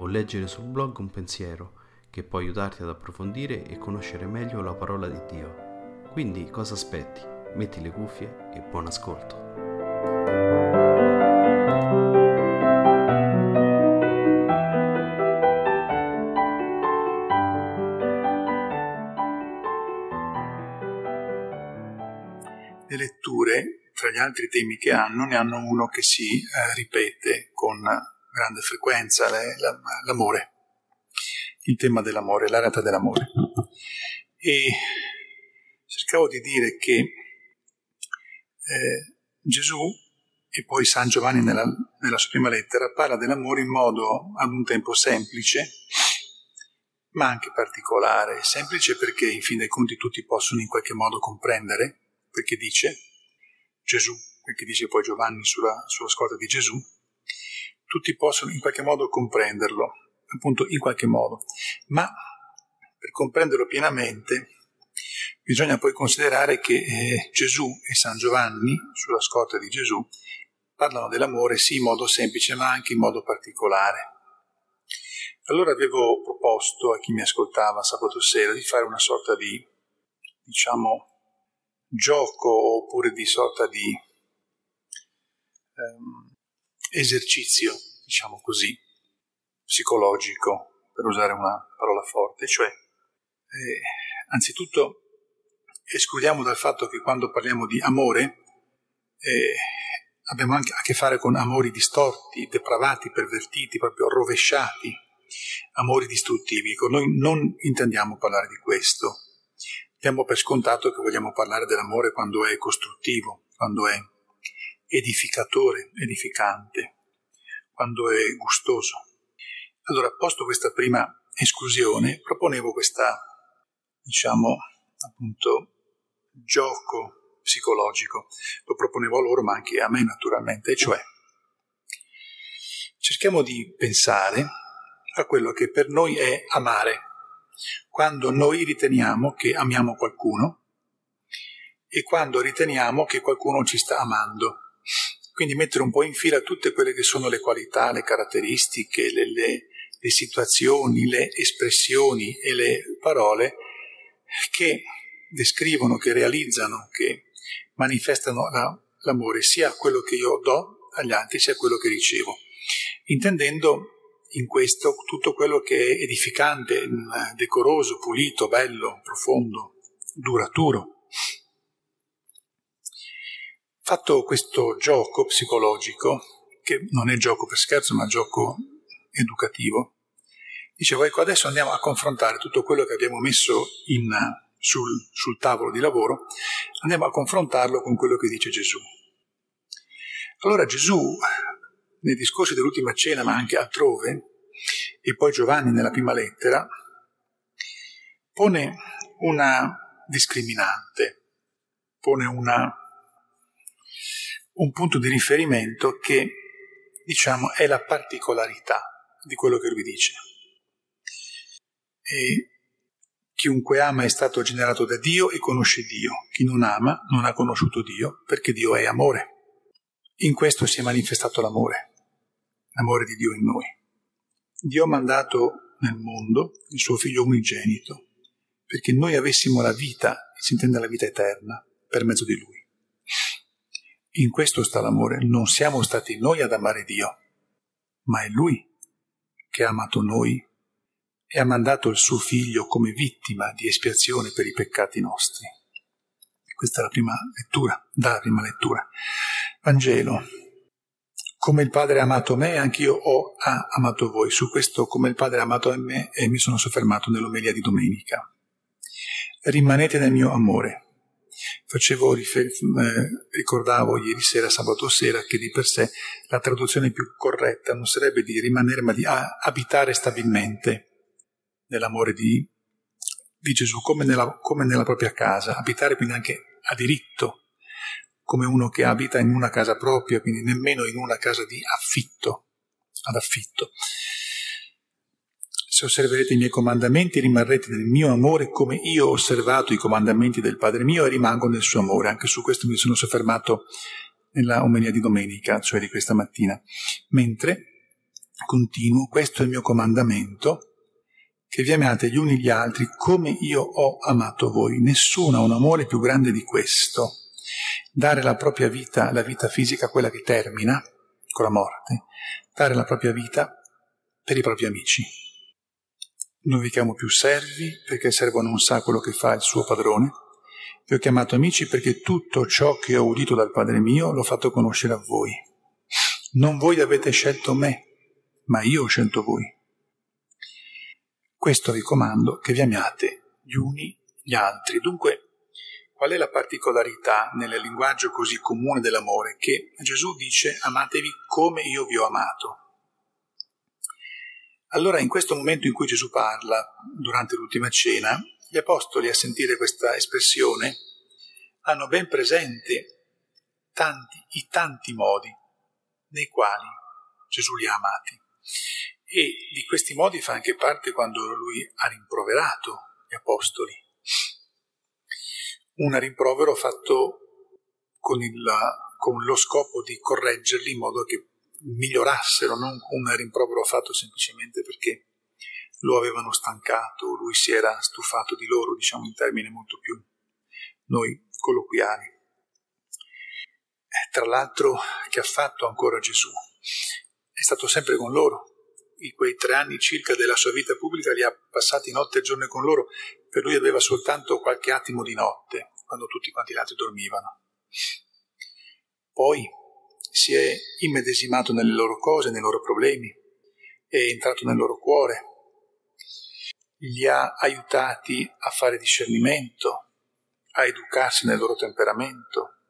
o leggere sul blog un pensiero che può aiutarti ad approfondire e conoscere meglio la parola di Dio. Quindi cosa aspetti? Metti le cuffie e buon ascolto. Le letture, tra gli altri temi che hanno, ne hanno uno che si eh, ripete con grande frequenza, l'amore, il tema dell'amore, la realtà dell'amore. E cercavo di dire che eh, Gesù e poi San Giovanni nella, nella sua prima lettera parla dell'amore in modo ad un tempo semplice, ma anche particolare. Semplice perché in fin dei conti tutti possono in qualche modo comprendere, perché dice Gesù, perché dice poi Giovanni sulla, sulla scorta di Gesù, tutti possono in qualche modo comprenderlo, appunto in qualche modo, ma per comprenderlo pienamente bisogna poi considerare che eh, Gesù e San Giovanni, sulla scorta di Gesù, parlano dell'amore sì in modo semplice ma anche in modo particolare. Allora avevo proposto a chi mi ascoltava sabato sera di fare una sorta di, diciamo, gioco oppure di sorta di um, esercizio, diciamo così, psicologico, per usare una parola forte, cioè, eh, anzitutto escludiamo dal fatto che quando parliamo di amore eh, abbiamo anche a che fare con amori distorti, depravati, pervertiti, proprio rovesciati, amori distruttivi. Ecco, noi non intendiamo parlare di questo. Diamo per scontato che vogliamo parlare dell'amore quando è costruttivo, quando è edificatore, edificante, quando è gustoso. Allora, posto questa prima esclusione, proponevo questa, diciamo, appunto, gioco psicologico. Lo proponevo a loro, ma anche a me naturalmente, cioè cerchiamo di pensare a quello che per noi è amare, quando noi riteniamo che amiamo qualcuno e quando riteniamo che qualcuno ci sta amando. Quindi mettere un po' in fila tutte quelle che sono le qualità, le caratteristiche, le, le, le situazioni, le espressioni e le parole che descrivono, che realizzano, che manifestano la, l'amore, sia quello che io do agli altri, sia quello che ricevo. Intendendo in questo tutto quello che è edificante, decoroso, pulito, bello, profondo, duraturo. Fatto questo gioco psicologico, che non è gioco per scherzo, ma gioco educativo, dicevo, ecco, adesso andiamo a confrontare tutto quello che abbiamo messo in, sul, sul tavolo di lavoro, andiamo a confrontarlo con quello che dice Gesù. Allora Gesù, nei discorsi dell'ultima cena, ma anche altrove, e poi Giovanni nella prima lettera, pone una discriminante, pone una un punto di riferimento che, diciamo, è la particolarità di quello che lui dice. E chiunque ama è stato generato da Dio e conosce Dio. Chi non ama non ha conosciuto Dio perché Dio è amore. In questo si è manifestato l'amore, l'amore di Dio in noi. Dio ha mandato nel mondo il suo figlio unigenito perché noi avessimo la vita, si intende la vita eterna, per mezzo di lui. In questo sta l'amore, non siamo stati noi ad amare Dio, ma è Lui che ha amato noi e ha mandato il suo figlio come vittima di espiazione per i peccati nostri. Questa è la prima lettura, dalla prima lettura. Vangelo. Come il Padre ha amato me, anch'io ho amato voi. Su questo, come il Padre ha amato me, e mi sono soffermato nell'omelia di domenica. Rimanete nel mio amore. Facevo rifer- eh, ricordavo ieri sera, sabato sera, che di per sé la traduzione più corretta non sarebbe di rimanere, ma di abitare stabilmente nell'amore di, di Gesù, come nella, come nella propria casa, abitare quindi anche a diritto, come uno che abita in una casa propria, quindi nemmeno in una casa di affitto, ad affitto. Se osserverete i miei comandamenti rimarrete nel mio amore come io ho osservato i comandamenti del Padre mio e rimango nel suo amore. Anche su questo mi sono soffermato nella omelia di domenica, cioè di questa mattina. Mentre continuo, questo è il mio comandamento, che vi amiate gli uni gli altri come io ho amato voi. Nessuno ha un amore più grande di questo. Dare la propria vita, la vita fisica, quella che termina con la morte, dare la propria vita per i propri amici. Non vi chiamo più servi perché il servo non sa quello che fa il suo padrone. Vi ho chiamato amici perché tutto ciò che ho udito dal Padre mio l'ho fatto conoscere a voi. Non voi avete scelto me, ma io ho scelto voi. Questo vi comando che vi amiate gli uni gli altri. Dunque, qual è la particolarità nel linguaggio così comune dell'amore? Che Gesù dice amatevi come io vi ho amato. Allora in questo momento in cui Gesù parla, durante l'ultima cena, gli apostoli a sentire questa espressione hanno ben presente tanti, i tanti modi nei quali Gesù li ha amati. E di questi modi fa anche parte quando lui ha rimproverato gli apostoli. Un rimprovero fatto con, il, con lo scopo di correggerli in modo che migliorassero, non un rimprovero fatto semplicemente perché lo avevano stancato, lui si era stufato di loro, diciamo in termini molto più noi colloquiali. Tra l'altro che ha fatto ancora Gesù? È stato sempre con loro. In quei tre anni circa della sua vita pubblica li ha passati notte e giorno con loro. Per lui aveva soltanto qualche attimo di notte, quando tutti quanti gli altri dormivano. Poi si è immedesimato nelle loro cose, nei loro problemi, è entrato nel loro cuore, li ha aiutati a fare discernimento, a educarsi nel loro temperamento,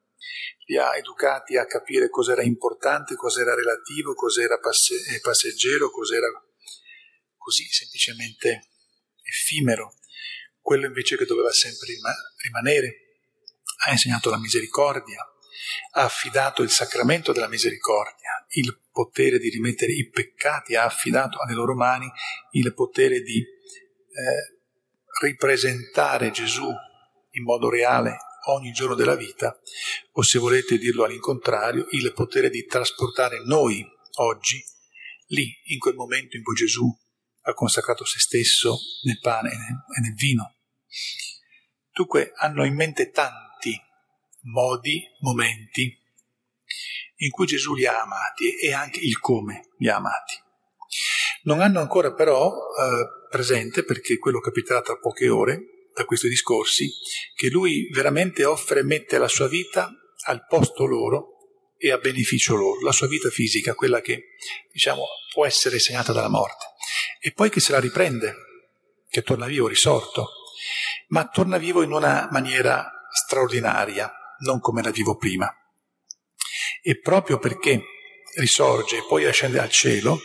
li ha educati a capire cos'era importante, cos'era relativo, cos'era passe- eh, passeggero, cos'era così semplicemente effimero, quello invece che doveva sempre rimanere. Ha insegnato la misericordia, ha affidato il sacramento della misericordia, il potere di rimettere i peccati, ha affidato alle loro mani il potere di eh, ripresentare Gesù in modo reale ogni giorno della vita, o se volete dirlo all'incontrario, il potere di trasportare noi oggi lì, in quel momento in cui Gesù ha consacrato se stesso nel pane e nel vino. Dunque hanno in mente tanti modi, momenti in cui Gesù li ha amati e anche il come li ha amati. Non hanno ancora però eh, presente, perché quello capiterà tra poche ore, da questi discorsi, che lui veramente offre e mette la sua vita al posto loro e a beneficio loro, la sua vita fisica, quella che diciamo può essere segnata dalla morte, e poi che se la riprende, che torna vivo, risorto, ma torna vivo in una maniera straordinaria, non come la vivo prima. E proprio perché risorge e poi ascende al cielo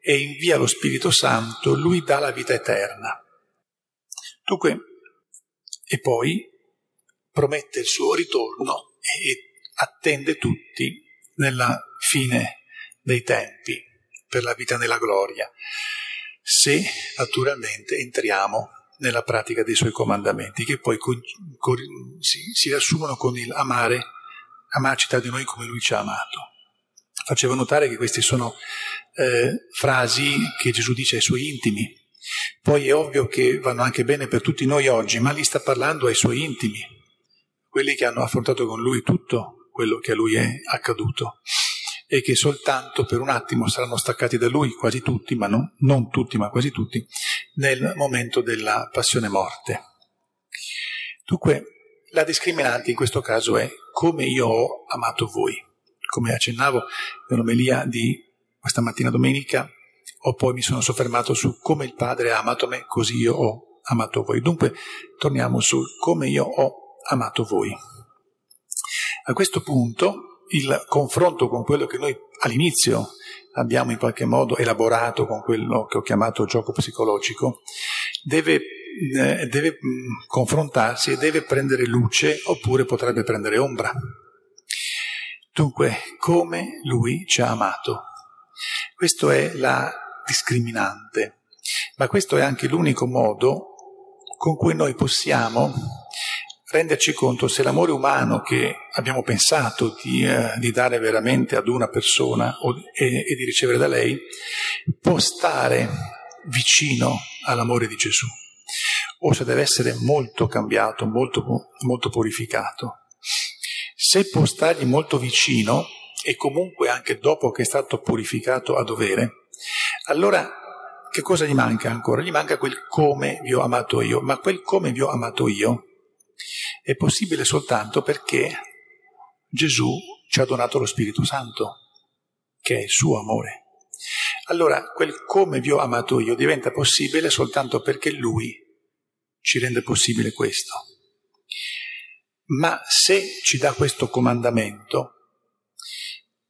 e invia lo Spirito Santo, lui dà la vita eterna. Dunque, e poi promette il suo ritorno e attende tutti nella fine dei tempi per la vita nella gloria, se naturalmente entriamo nella pratica dei suoi comandamenti, che poi co- co- si, si, riassumono con il amare, amarci tra di noi come lui ci ha amato. Facevo notare che queste sono eh, frasi che Gesù dice ai suoi intimi. Poi è ovvio che vanno anche bene per tutti noi oggi, ma li sta parlando ai suoi intimi, quelli che hanno affrontato con lui tutto quello che a lui è accaduto e che soltanto per un attimo saranno staccati da lui, quasi tutti, ma non, non tutti, ma quasi tutti, nel momento della passione morte. Dunque, la discriminante in questo caso è come io ho amato voi. Come accennavo nell'omelia di questa mattina domenica, o poi mi sono soffermato su come il Padre ha amato me, così io ho amato voi. Dunque, torniamo su come io ho amato voi. A questo punto il confronto con quello che noi all'inizio abbiamo in qualche modo elaborato con quello che ho chiamato gioco psicologico, deve, eh, deve confrontarsi e deve prendere luce oppure potrebbe prendere ombra. Dunque, come lui ci ha amato. Questo è la discriminante, ma questo è anche l'unico modo con cui noi possiamo renderci conto se l'amore umano che abbiamo pensato di, eh, di dare veramente ad una persona o, e, e di ricevere da lei può stare vicino all'amore di Gesù o se deve essere molto cambiato, molto, molto purificato. Se può stargli molto vicino e comunque anche dopo che è stato purificato a dovere, allora che cosa gli manca ancora? Gli manca quel come vi ho amato io, ma quel come vi ho amato io è possibile soltanto perché Gesù ci ha donato lo Spirito Santo, che è il suo amore. Allora, quel come vi ho amato io diventa possibile soltanto perché Lui ci rende possibile questo. Ma se ci dà questo comandamento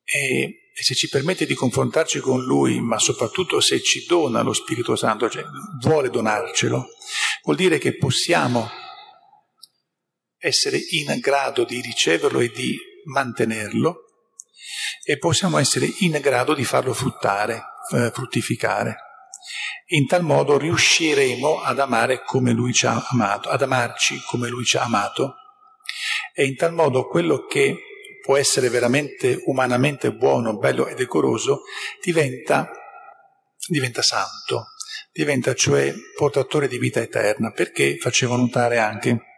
e, se ci permette di confrontarci con Lui, ma soprattutto se ci dona lo Spirito Santo, cioè vuole donarcelo, vuol dire che possiamo essere in grado di riceverlo e di mantenerlo e possiamo essere in grado di farlo fruttare, eh, fruttificare. In tal modo riusciremo ad amare come Lui ci ha amato, ad amarci come Lui ci ha amato e in tal modo quello che può essere veramente umanamente buono, bello e decoroso diventa, diventa santo, diventa cioè portatore di vita eterna, perché facevo notare anche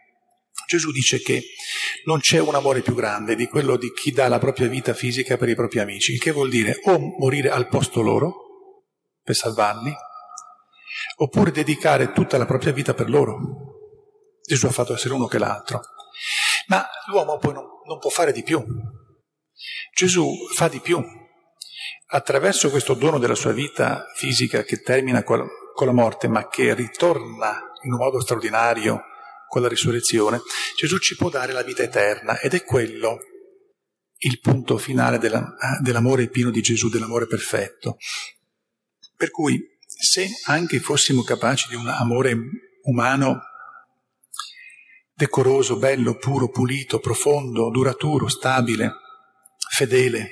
Gesù dice che non c'è un amore più grande di quello di chi dà la propria vita fisica per i propri amici, il che vuol dire o morire al posto loro per salvarli, oppure dedicare tutta la propria vita per loro. Gesù ha fatto essere uno che l'altro. Ma l'uomo poi non, non può fare di più. Gesù fa di più. Attraverso questo dono della sua vita fisica che termina con la morte, ma che ritorna in un modo straordinario con la risurrezione, Gesù ci può dare la vita eterna ed è quello il punto finale della, dell'amore pieno di Gesù, dell'amore perfetto. Per cui se anche fossimo capaci di un amore umano decoroso, bello, puro, pulito, profondo, duraturo, stabile, fedele,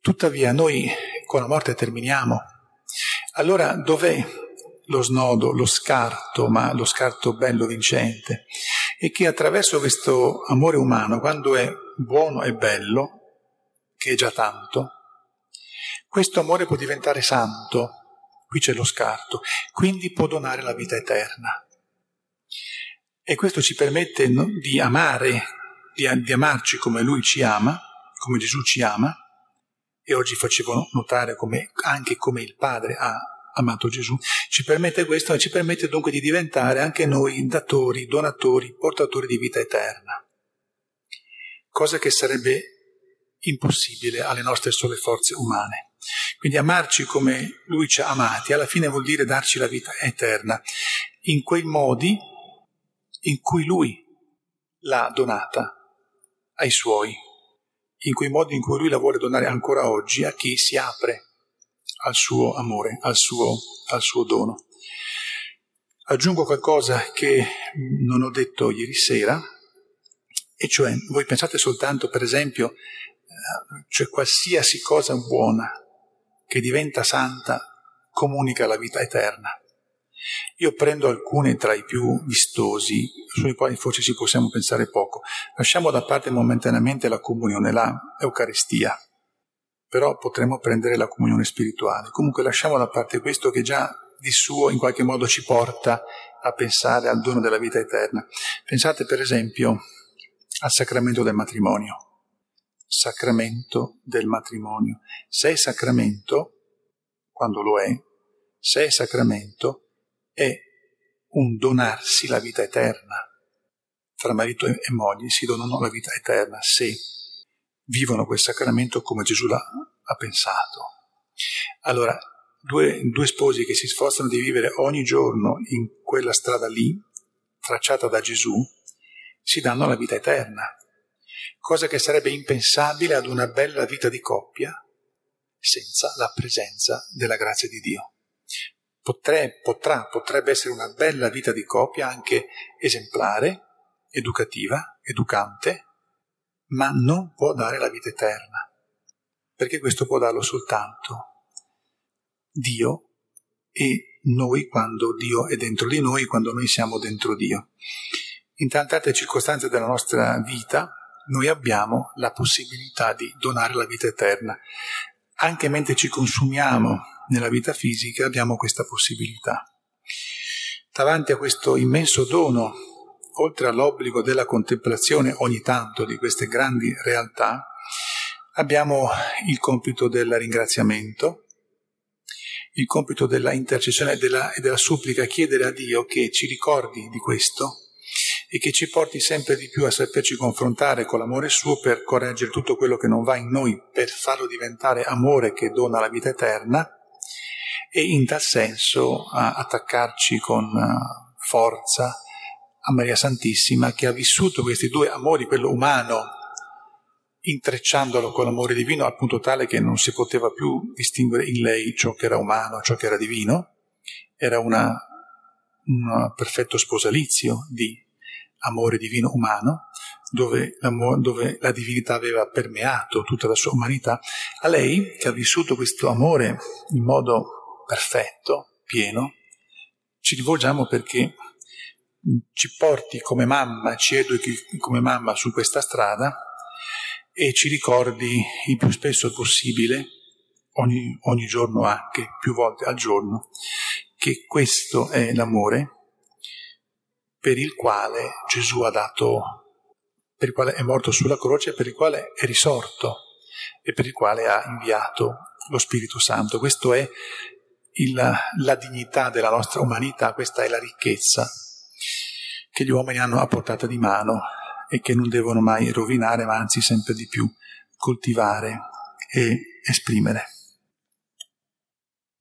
tuttavia noi con la morte terminiamo. Allora dov'è lo snodo, lo scarto, ma lo scarto bello vincente, e che attraverso questo amore umano, quando è buono e bello, che è già tanto, questo amore può diventare santo, qui c'è lo scarto, quindi può donare la vita eterna. E questo ci permette di amare, di, di amarci come Lui ci ama, come Gesù ci ama, e oggi facevo notare come, anche come il Padre ha amato Gesù, ci permette questo e ci permette dunque di diventare anche noi datori, donatori, portatori di vita eterna. Cosa che sarebbe impossibile alle nostre sole forze umane. Quindi amarci come Lui ci ha amati, alla fine vuol dire darci la vita eterna, in quei modi in cui Lui l'ha donata ai Suoi, in quei modi in cui Lui la vuole donare ancora oggi a chi si apre al suo amore, al suo, al suo dono. Aggiungo qualcosa che non ho detto ieri sera, e cioè voi pensate soltanto, per esempio, eh, cioè qualsiasi cosa buona che diventa santa comunica la vita eterna. Io prendo alcune tra i più vistosi, sui quali forse ci possiamo pensare poco. Lasciamo da parte momentaneamente la comunione, la Eucaristia però potremmo prendere la comunione spirituale. Comunque lasciamo da parte questo che già di suo in qualche modo ci porta a pensare al dono della vita eterna. Pensate per esempio al sacramento del matrimonio. Sacramento del matrimonio. Se è sacramento, quando lo è, se è sacramento, è un donarsi la vita eterna. Fra marito e moglie si donano la vita eterna se vivono quel sacramento come Gesù l'ha, ha pensato. Allora, due, due sposi che si sforzano di vivere ogni giorno in quella strada lì, tracciata da Gesù, si danno la vita eterna. cosa che sarebbe impensabile ad una bella vita di coppia senza la presenza della grazia di Dio. Potre, potrà, potrebbe essere una bella vita di coppia anche esemplare, educativa, educante, ma non può dare la vita eterna, perché questo può darlo soltanto Dio e noi quando Dio è dentro di noi, quando noi siamo dentro Dio. In tante altre circostanze della nostra vita noi abbiamo la possibilità di donare la vita eterna. Anche mentre ci consumiamo nella vita fisica abbiamo questa possibilità. Davanti a questo immenso dono, oltre all'obbligo della contemplazione ogni tanto di queste grandi realtà, abbiamo il compito del ringraziamento, il compito della intercessione e della, e della supplica, chiedere a Dio che ci ricordi di questo e che ci porti sempre di più a saperci confrontare con l'amore suo per correggere tutto quello che non va in noi, per farlo diventare amore che dona la vita eterna e in tal senso attaccarci con uh, forza a Maria Santissima che ha vissuto questi due amori, quello umano, intrecciandolo con l'amore divino al punto tale che non si poteva più distinguere in lei ciò che era umano, ciò che era divino, era un perfetto sposalizio di amore divino umano, dove, dove, la divinità aveva permeato tutta la sua umanità, a lei, che ha vissuto questo amore in modo perfetto, pieno, ci rivolgiamo perché ci porti come mamma, ci educhi come mamma su questa strada e ci ricordi il più spesso possibile, ogni, ogni giorno anche, più volte al giorno, che questo è l'amore per il quale Gesù ha dato, per il quale è morto sulla croce, per il quale è risorto e per il quale ha inviato lo Spirito Santo. Questa è il, la dignità della nostra umanità, questa è la ricchezza che gli uomini hanno a portata di mano e che non devono mai rovinare, ma anzi sempre di più coltivare e esprimere.